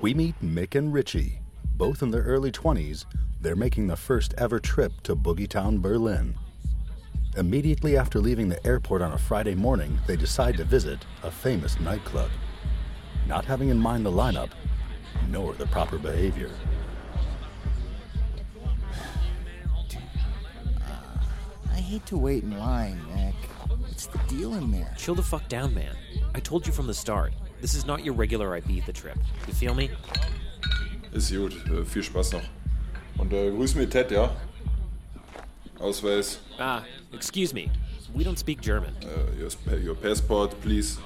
we meet Mick and Richie. Both in their early 20s, they're making the first ever trip to Boogietown, Berlin. Immediately after leaving the airport on a Friday morning, they decide to visit a famous nightclub. Not having in mind the lineup, nor the proper behavior. I hate to wait in line, Nick. What's the deal in there? Chill the fuck down, man. I told you from the start. This is not your regular Ibiza trip. You feel me? Ist gut. Äh, viel Spaß noch. Und äh, grüß mir Ted, ja? Ausweis. Ah, excuse me. We don't speak German. Äh, your, sp- your passport, please.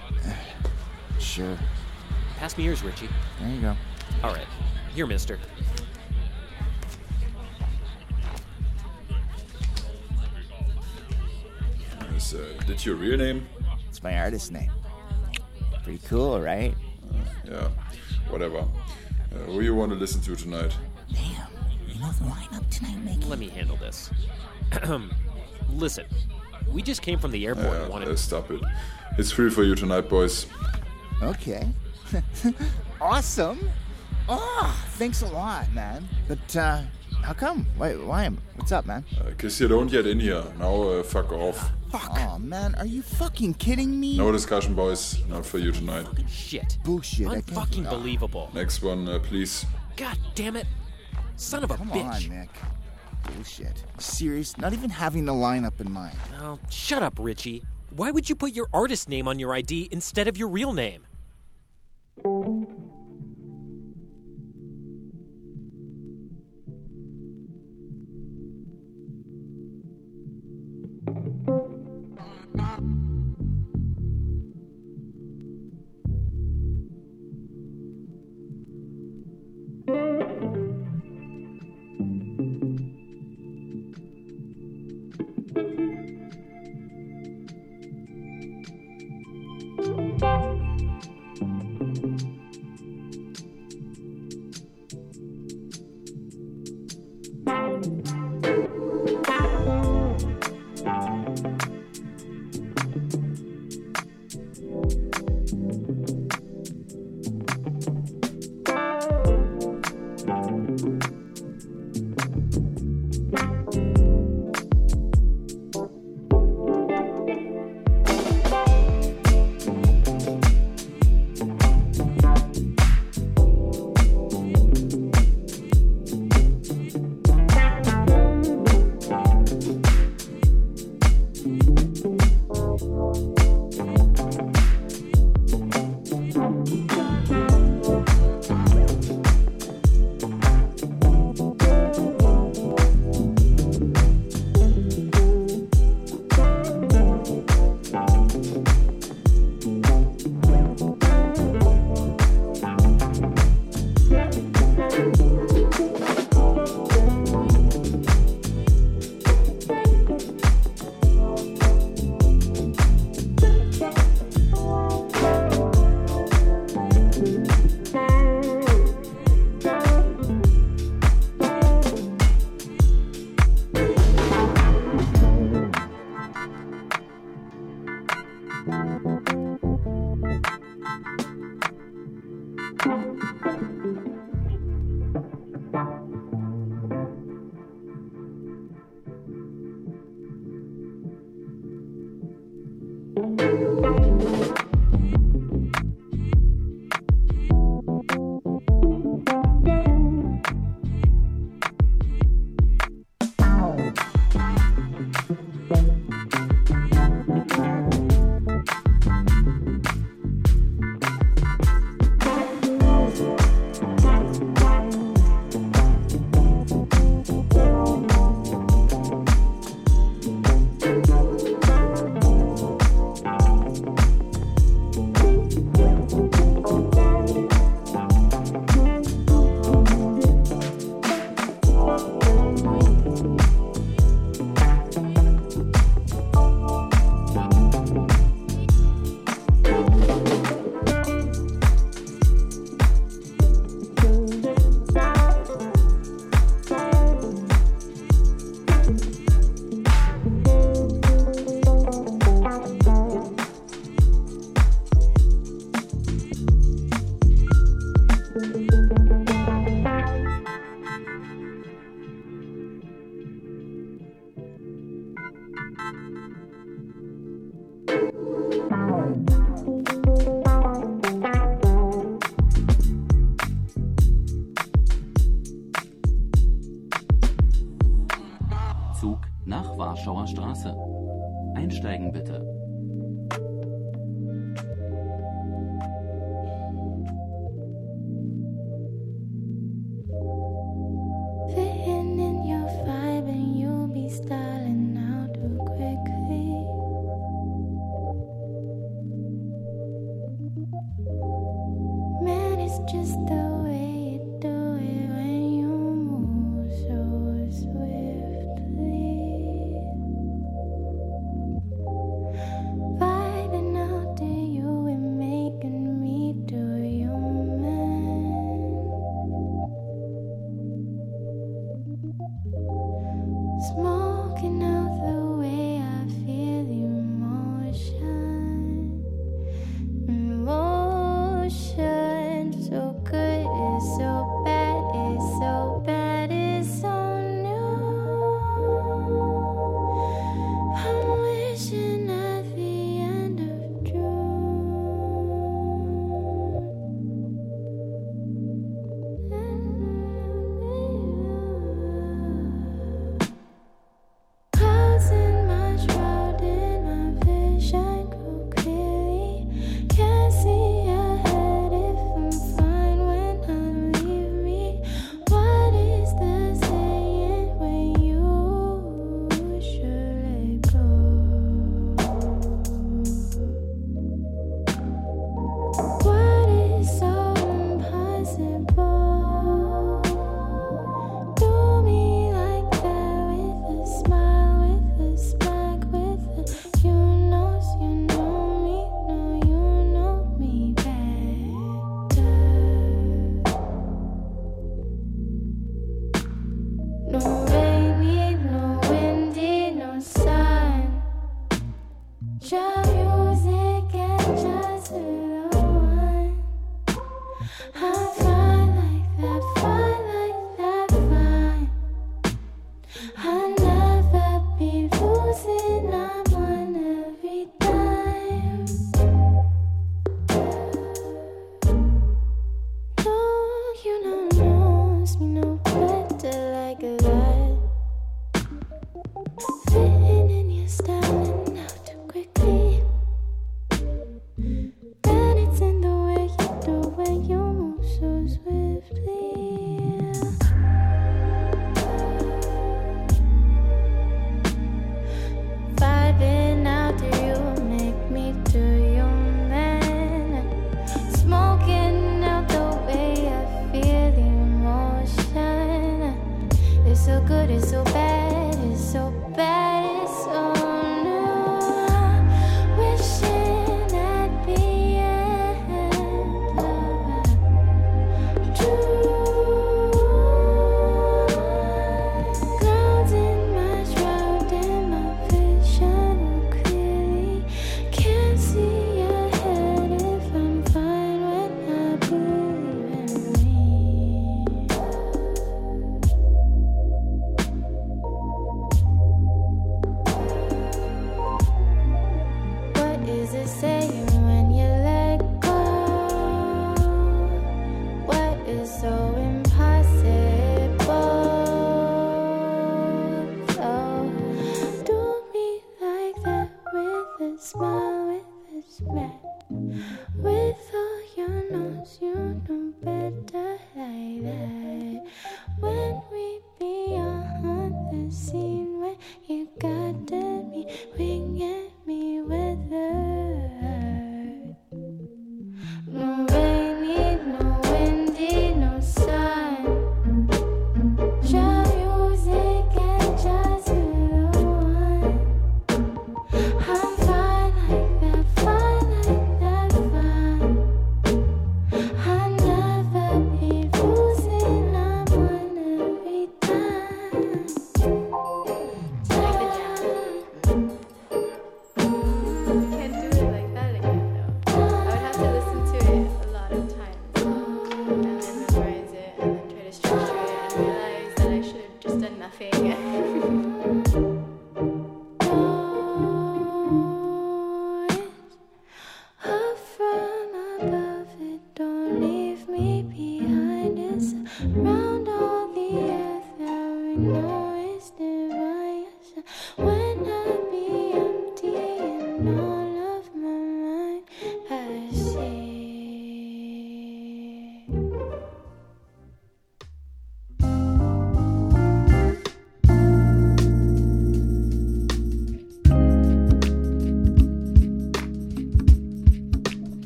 Sure. Pass me yours, Richie. There you go. All right. Here, mister. Is uh, that your real name? It's my artist name. Pretty cool, right? Yeah, whatever. Uh, who you want to listen to tonight? Damn. You know the lineup tonight, Mickey? Let me handle this. Listen, we just came from the airport Yeah, wanted. uh, stop it. It's free for you tonight, boys. Okay. awesome. Oh, thanks a lot, man. But, uh, how come? Why, why am, what's up, man? Uh, you don't get in here. Now uh, fuck off. Fuck. Oh, man, are you fucking kidding me? No discussion, boys. Not for you tonight. Fucking Shit. Bullshit. I can't- Unfucking believable. Next one, uh, please. God damn it. Son of a Come bitch. on, Nick. Bullshit. Serious? Not even having the lineup in mind. Oh, shut up, Richie. Why would you put your artist name on your ID instead of your real name?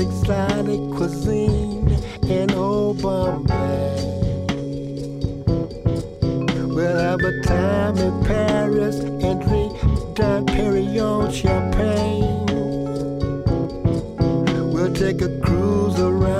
exotic cuisine in old Bombay. We'll have a time in Paris and drink Dom Pérignon champagne. We'll take a cruise around.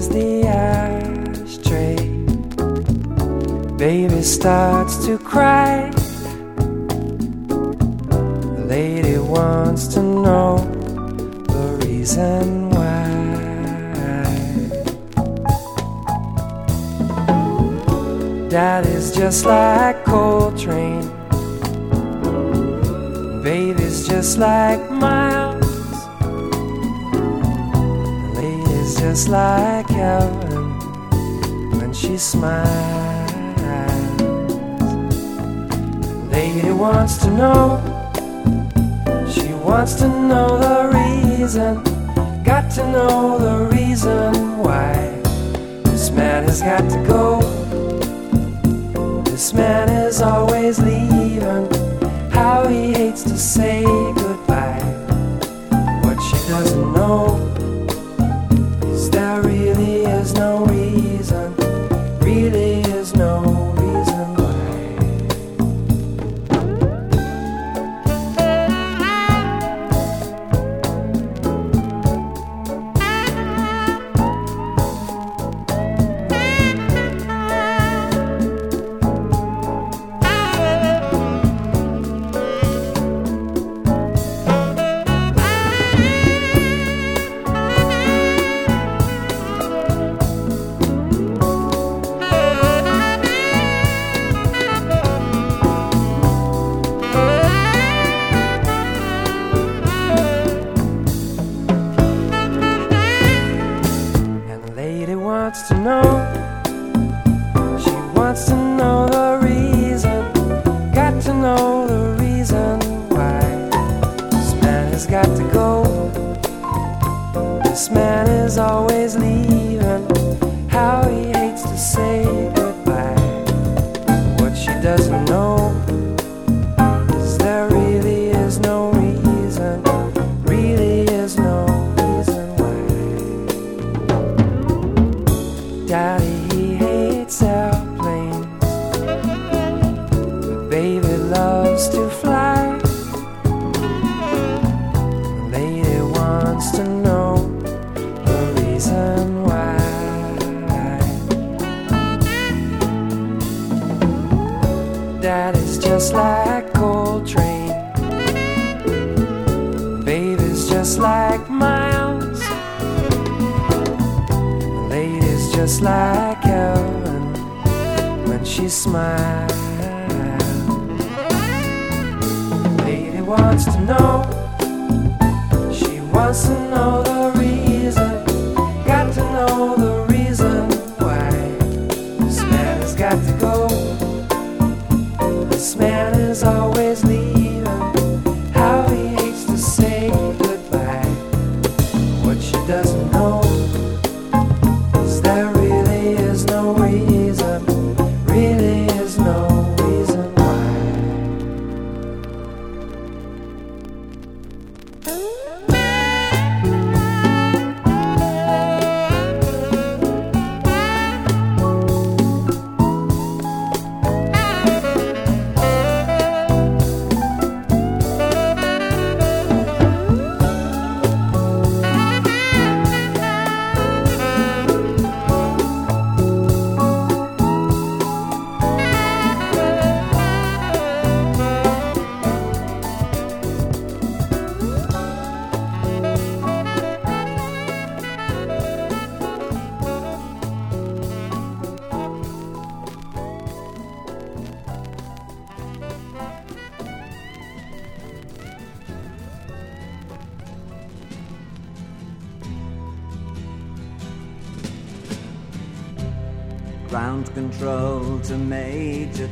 is the ashtray. Baby starts to cry. The lady wants to know the reason why. Daddy's just like Coltrane. Baby's just like mine. just like heaven when she smiles. Lady wants to know, she wants to know the reason. Got to know the reason why this man has got to go. This man is always leaving. How he hates to say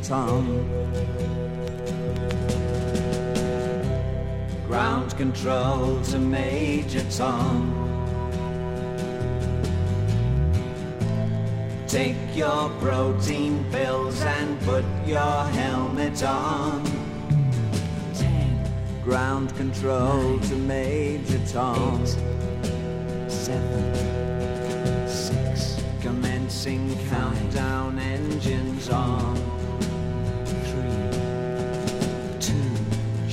Tom. Ground control to Major Tom. Take your protein pills and put your helmet on. Ten. Ground control to Major Tom. seven, six. Commencing countdown engines on.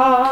Ah.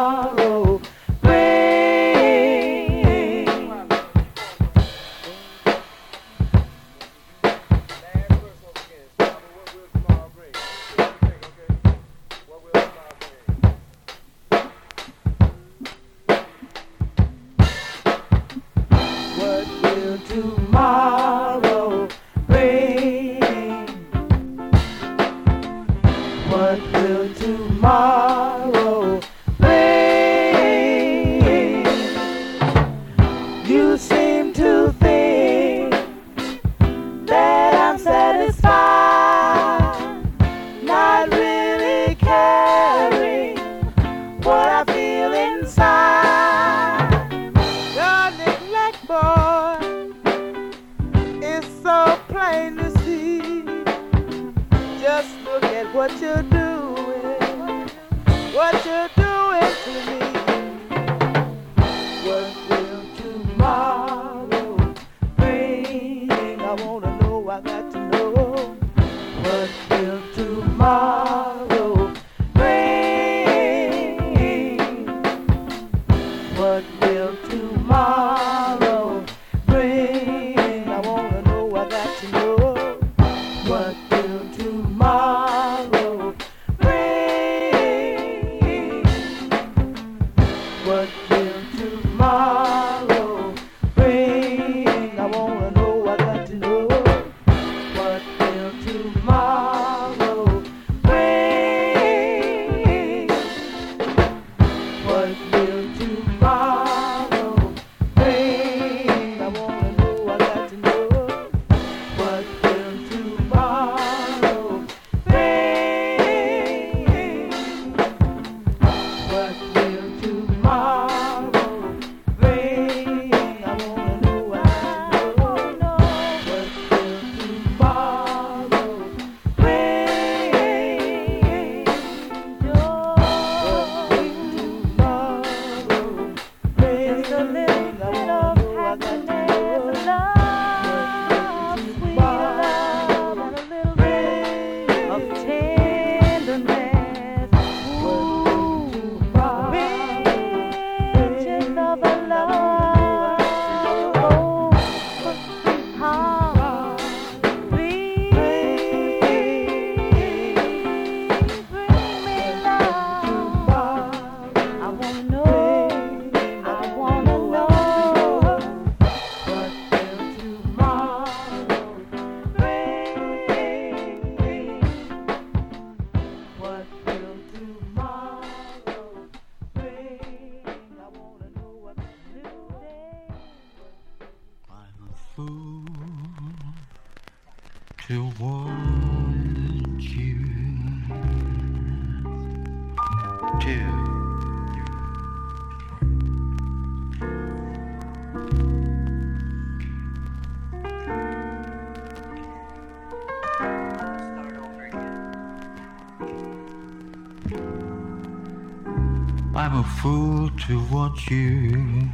to watch you.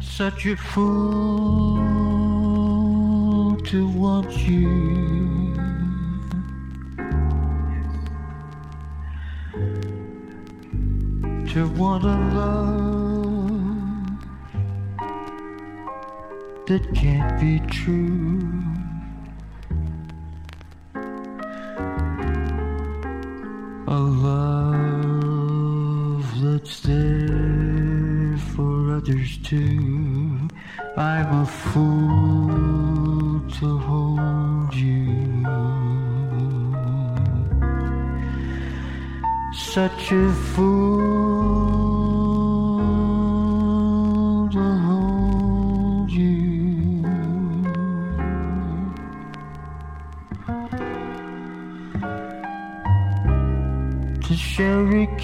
Such a fool to watch you. To want a love that can't be true. A love that's there for others too. I'm a fool to hold you. Such a fool.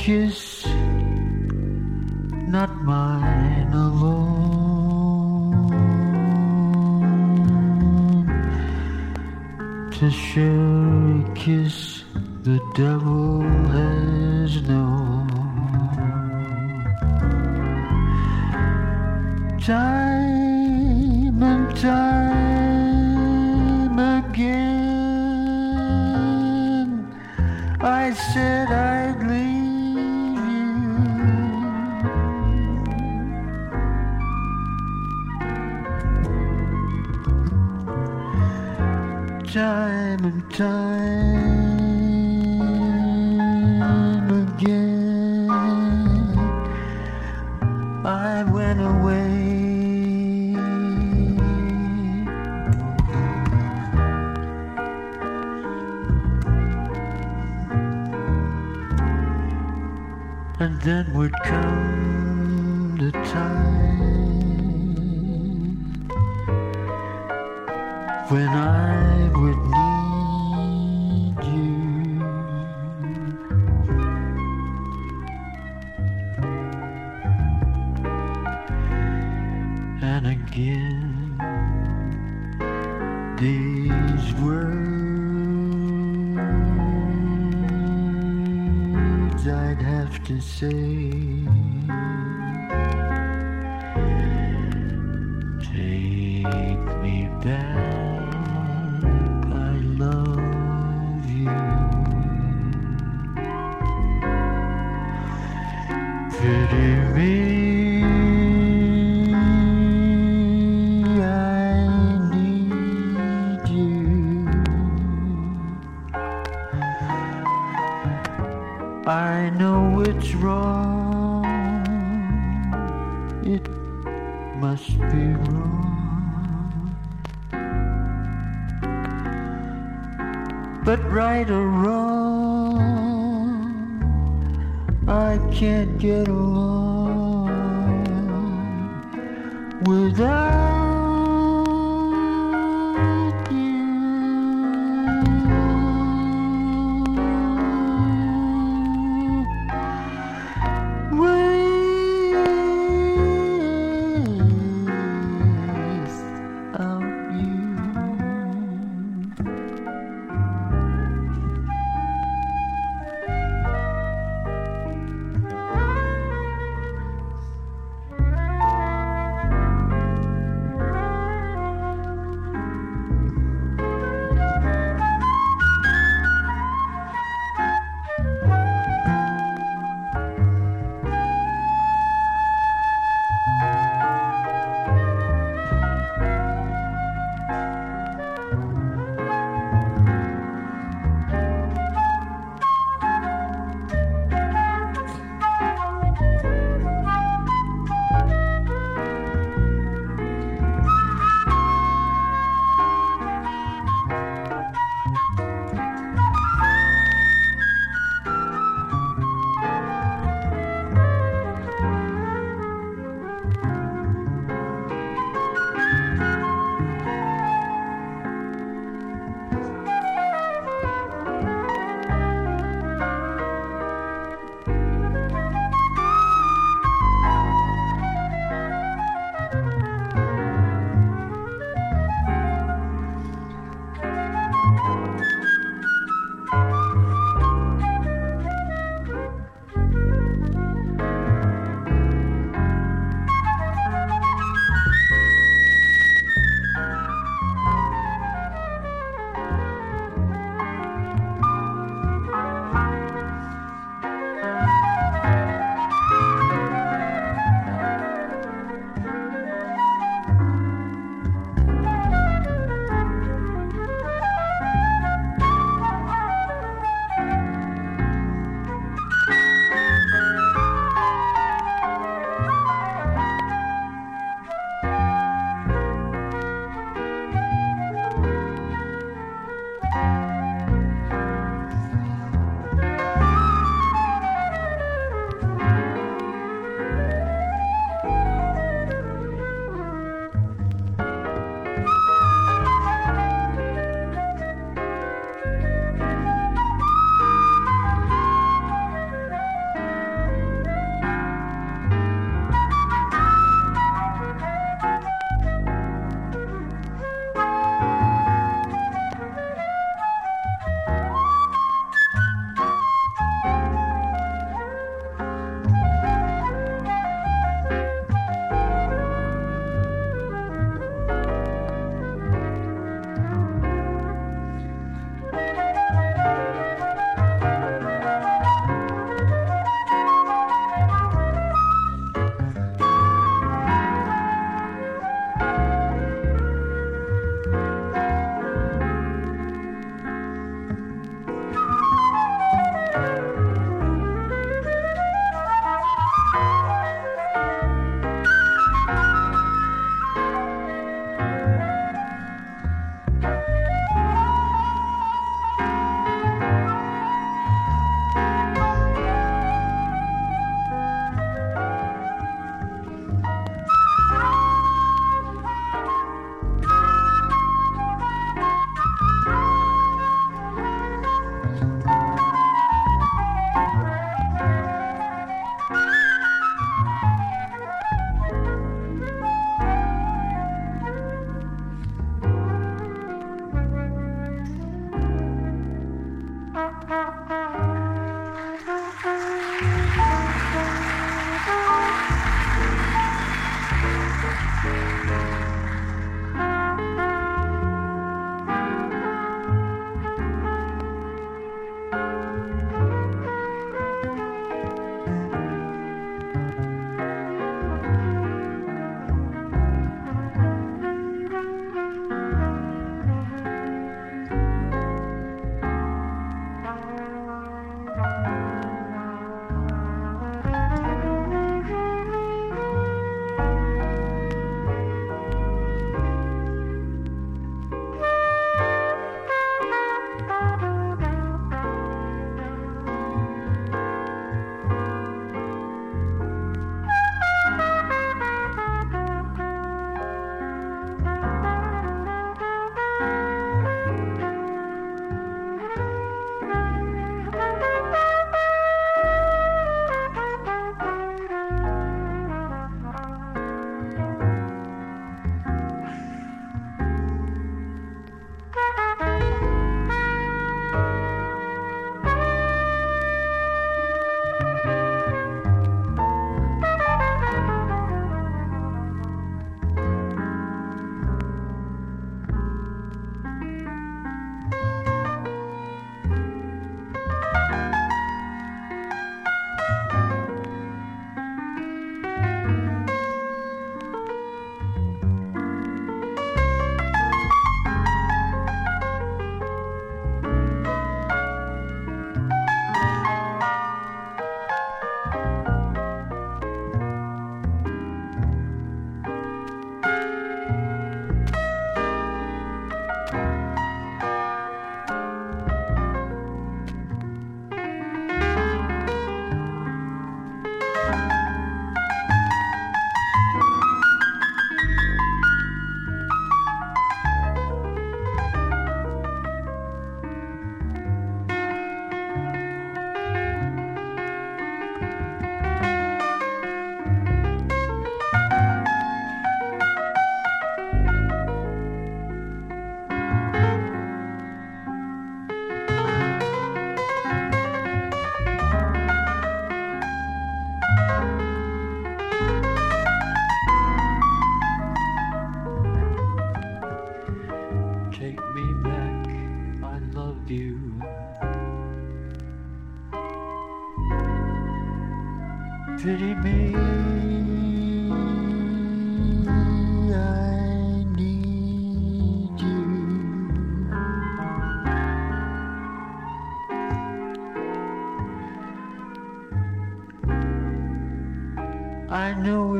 Kiss.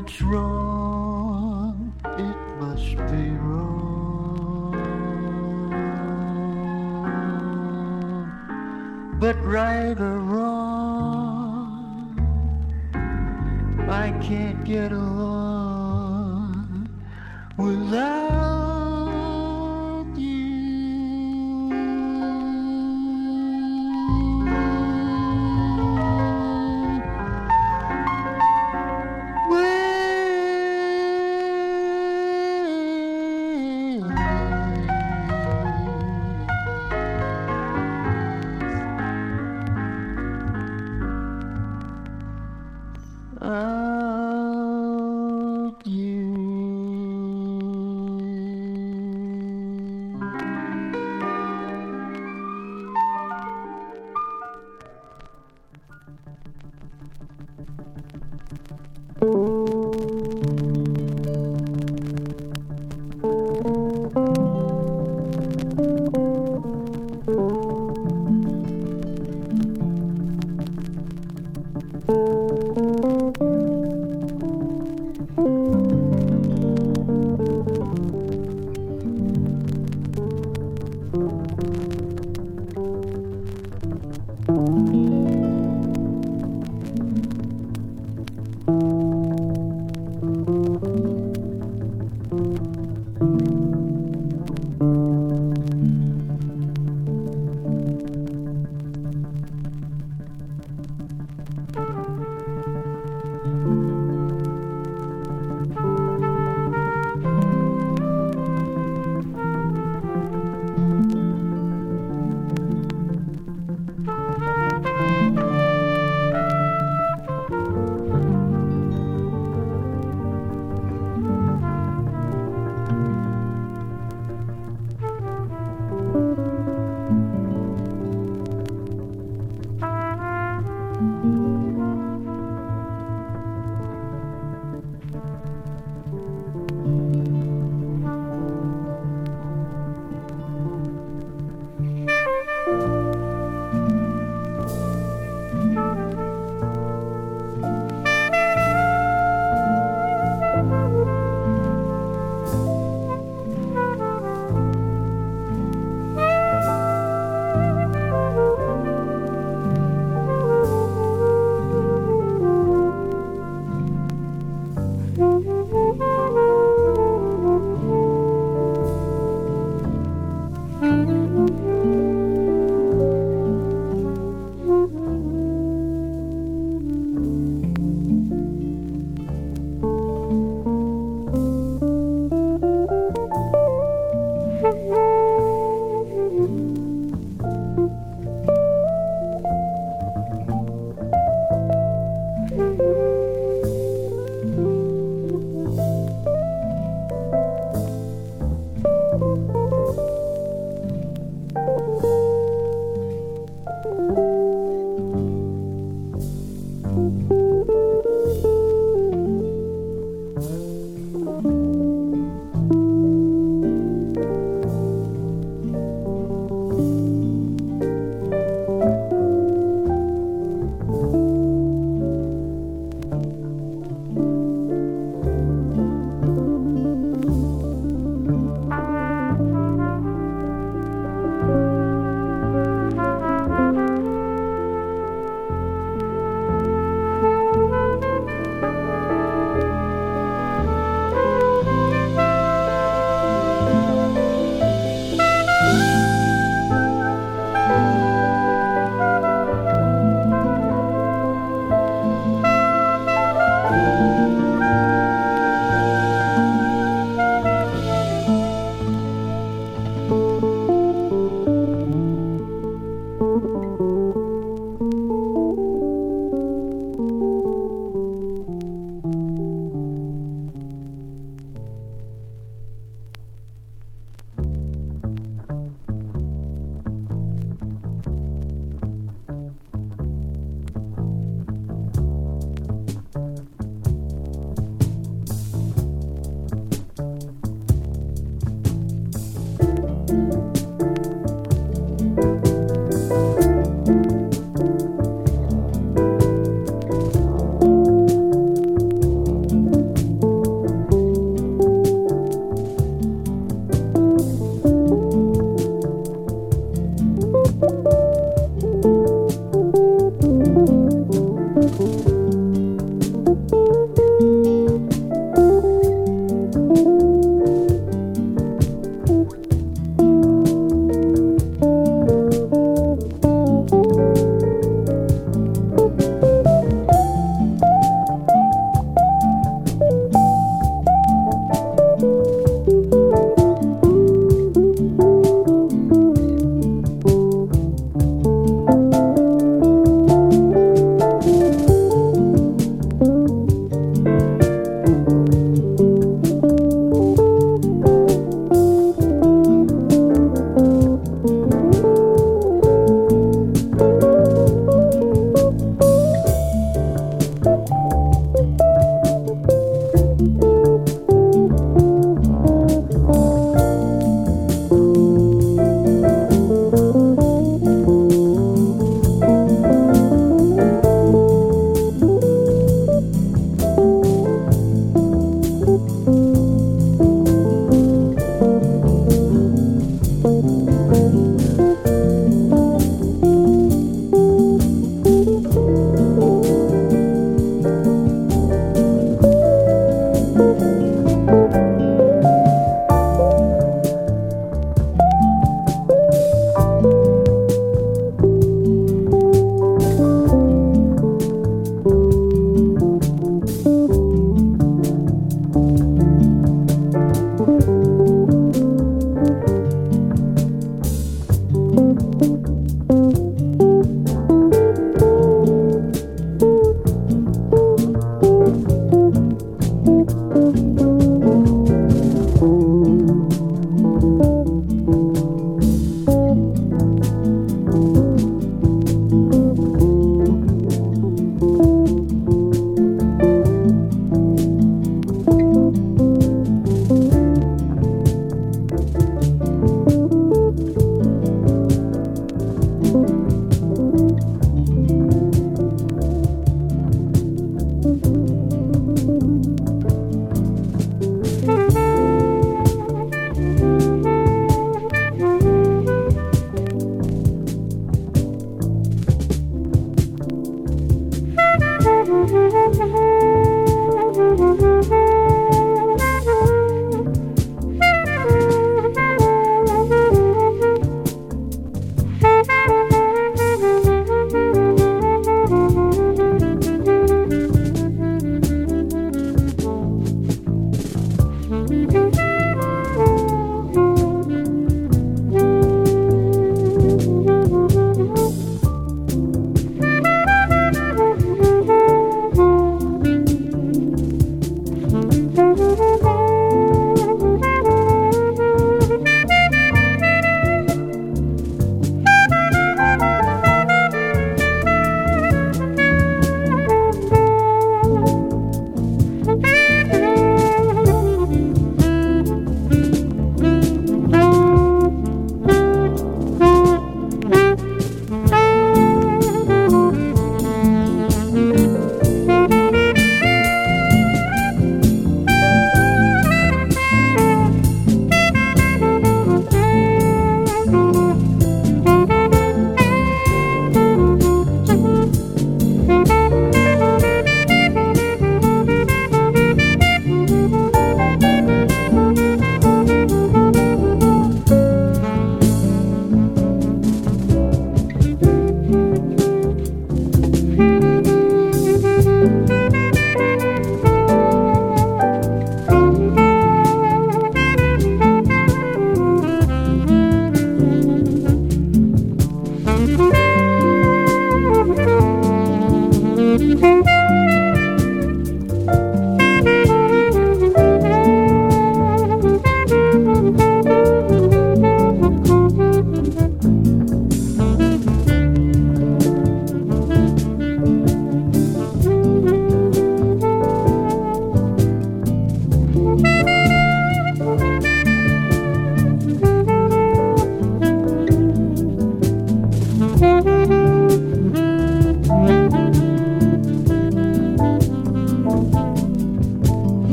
It's wrong.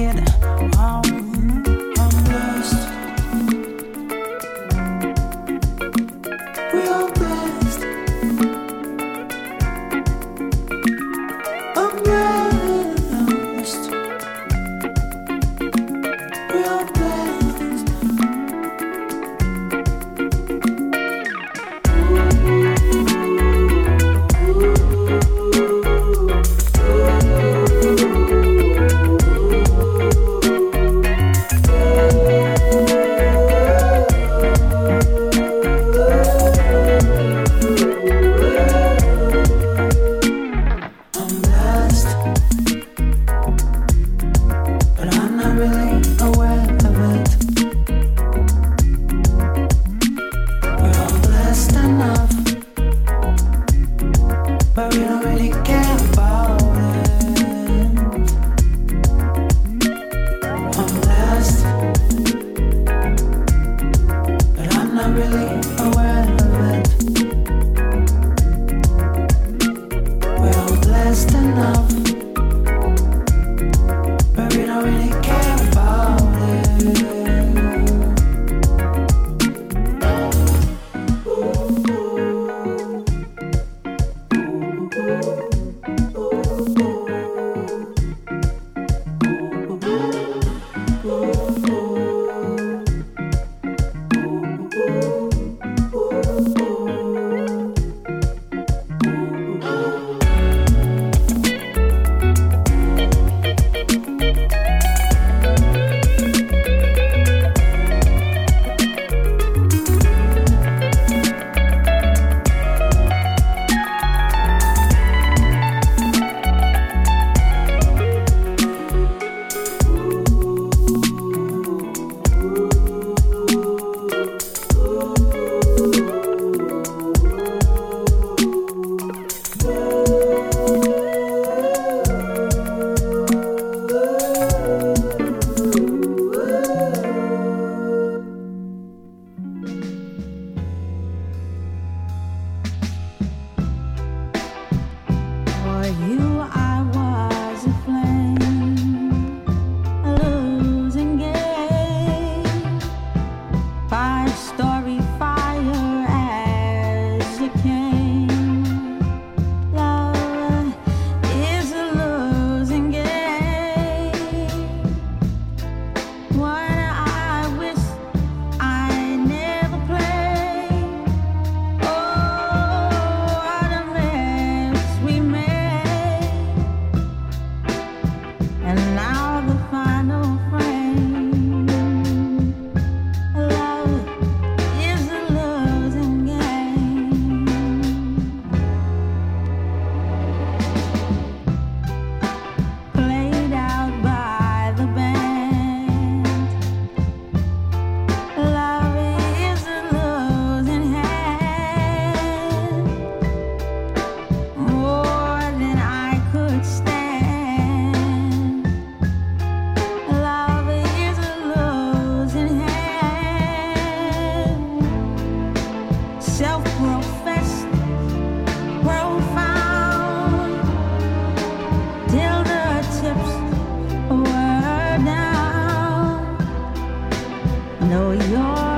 Chords. know you're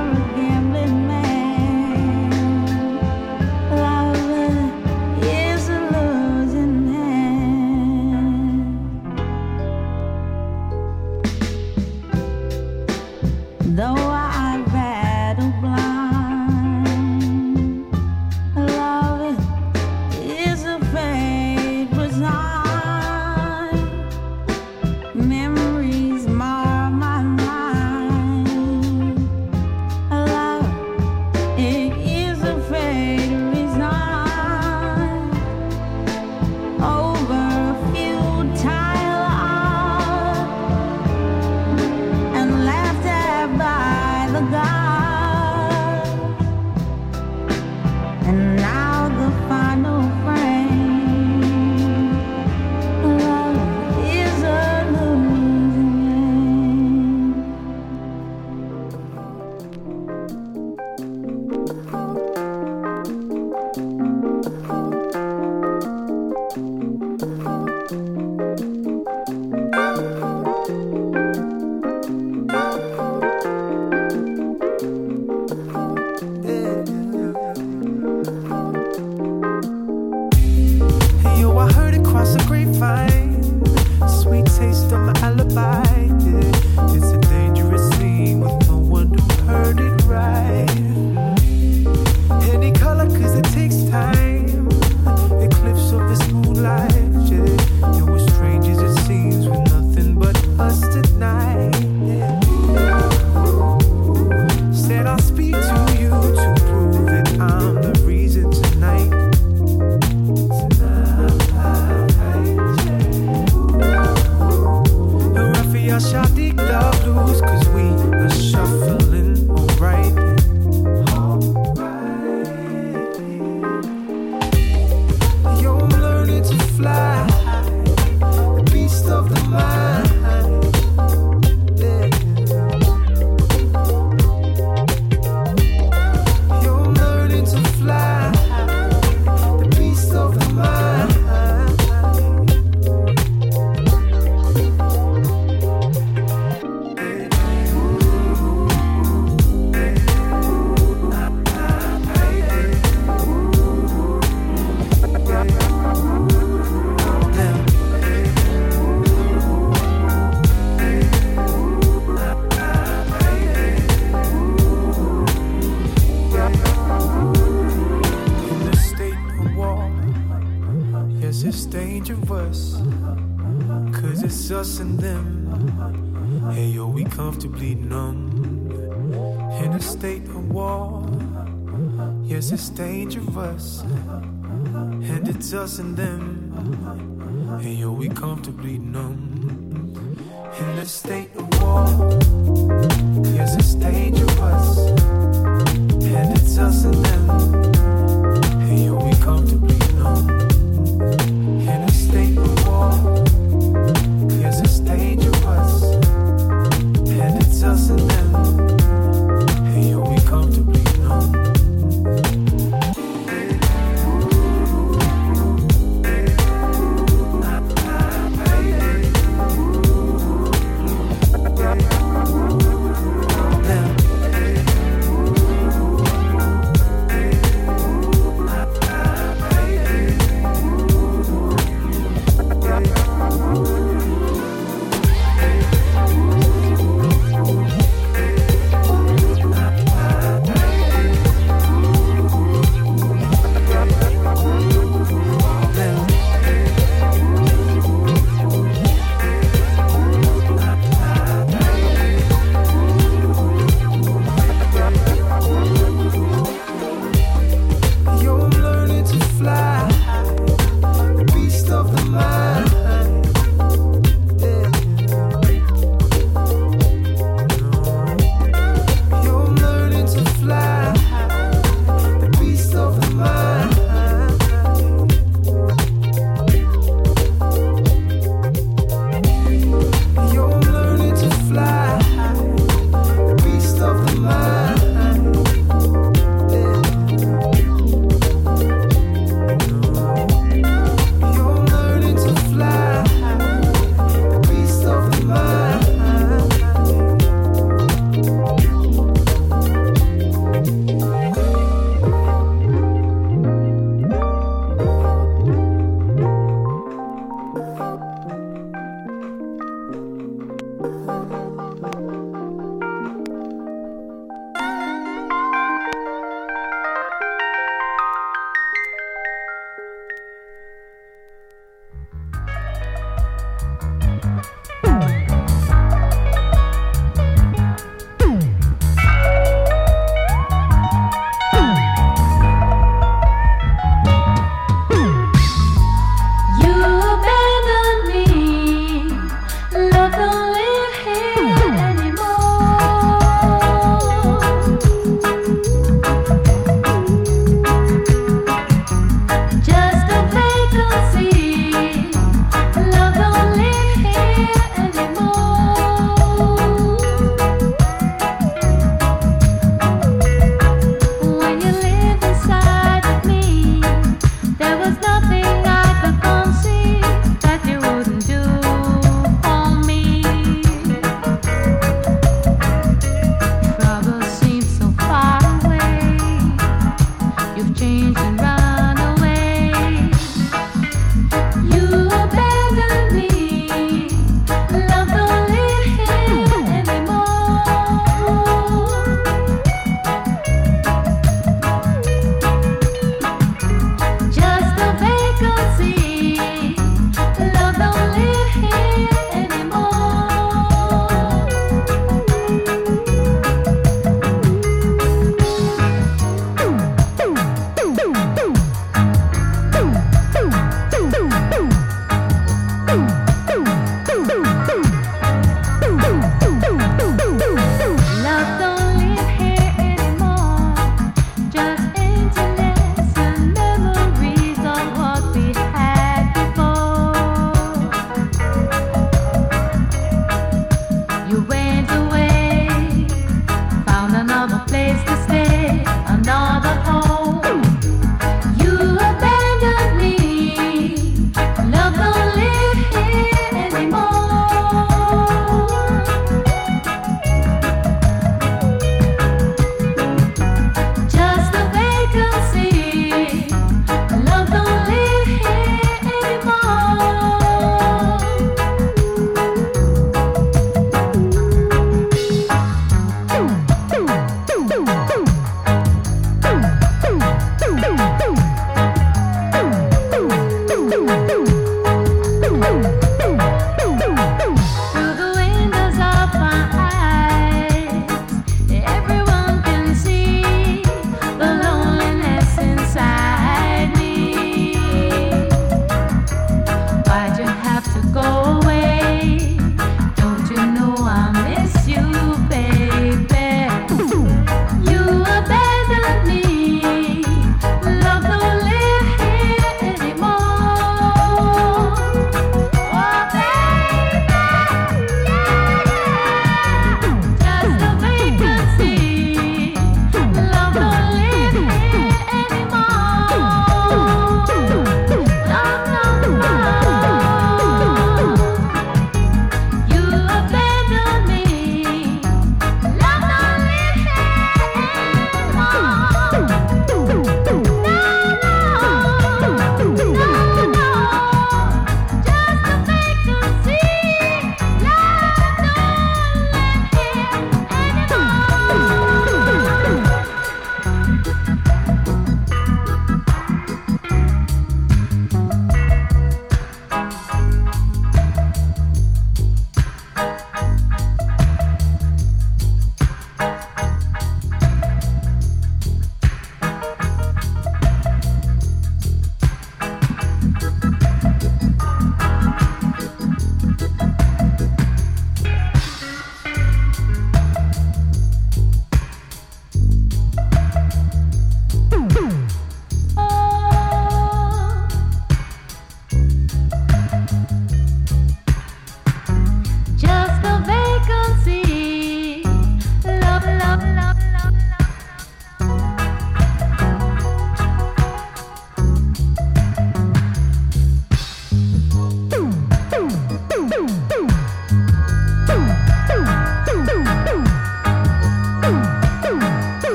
dangerous. And it's us and them.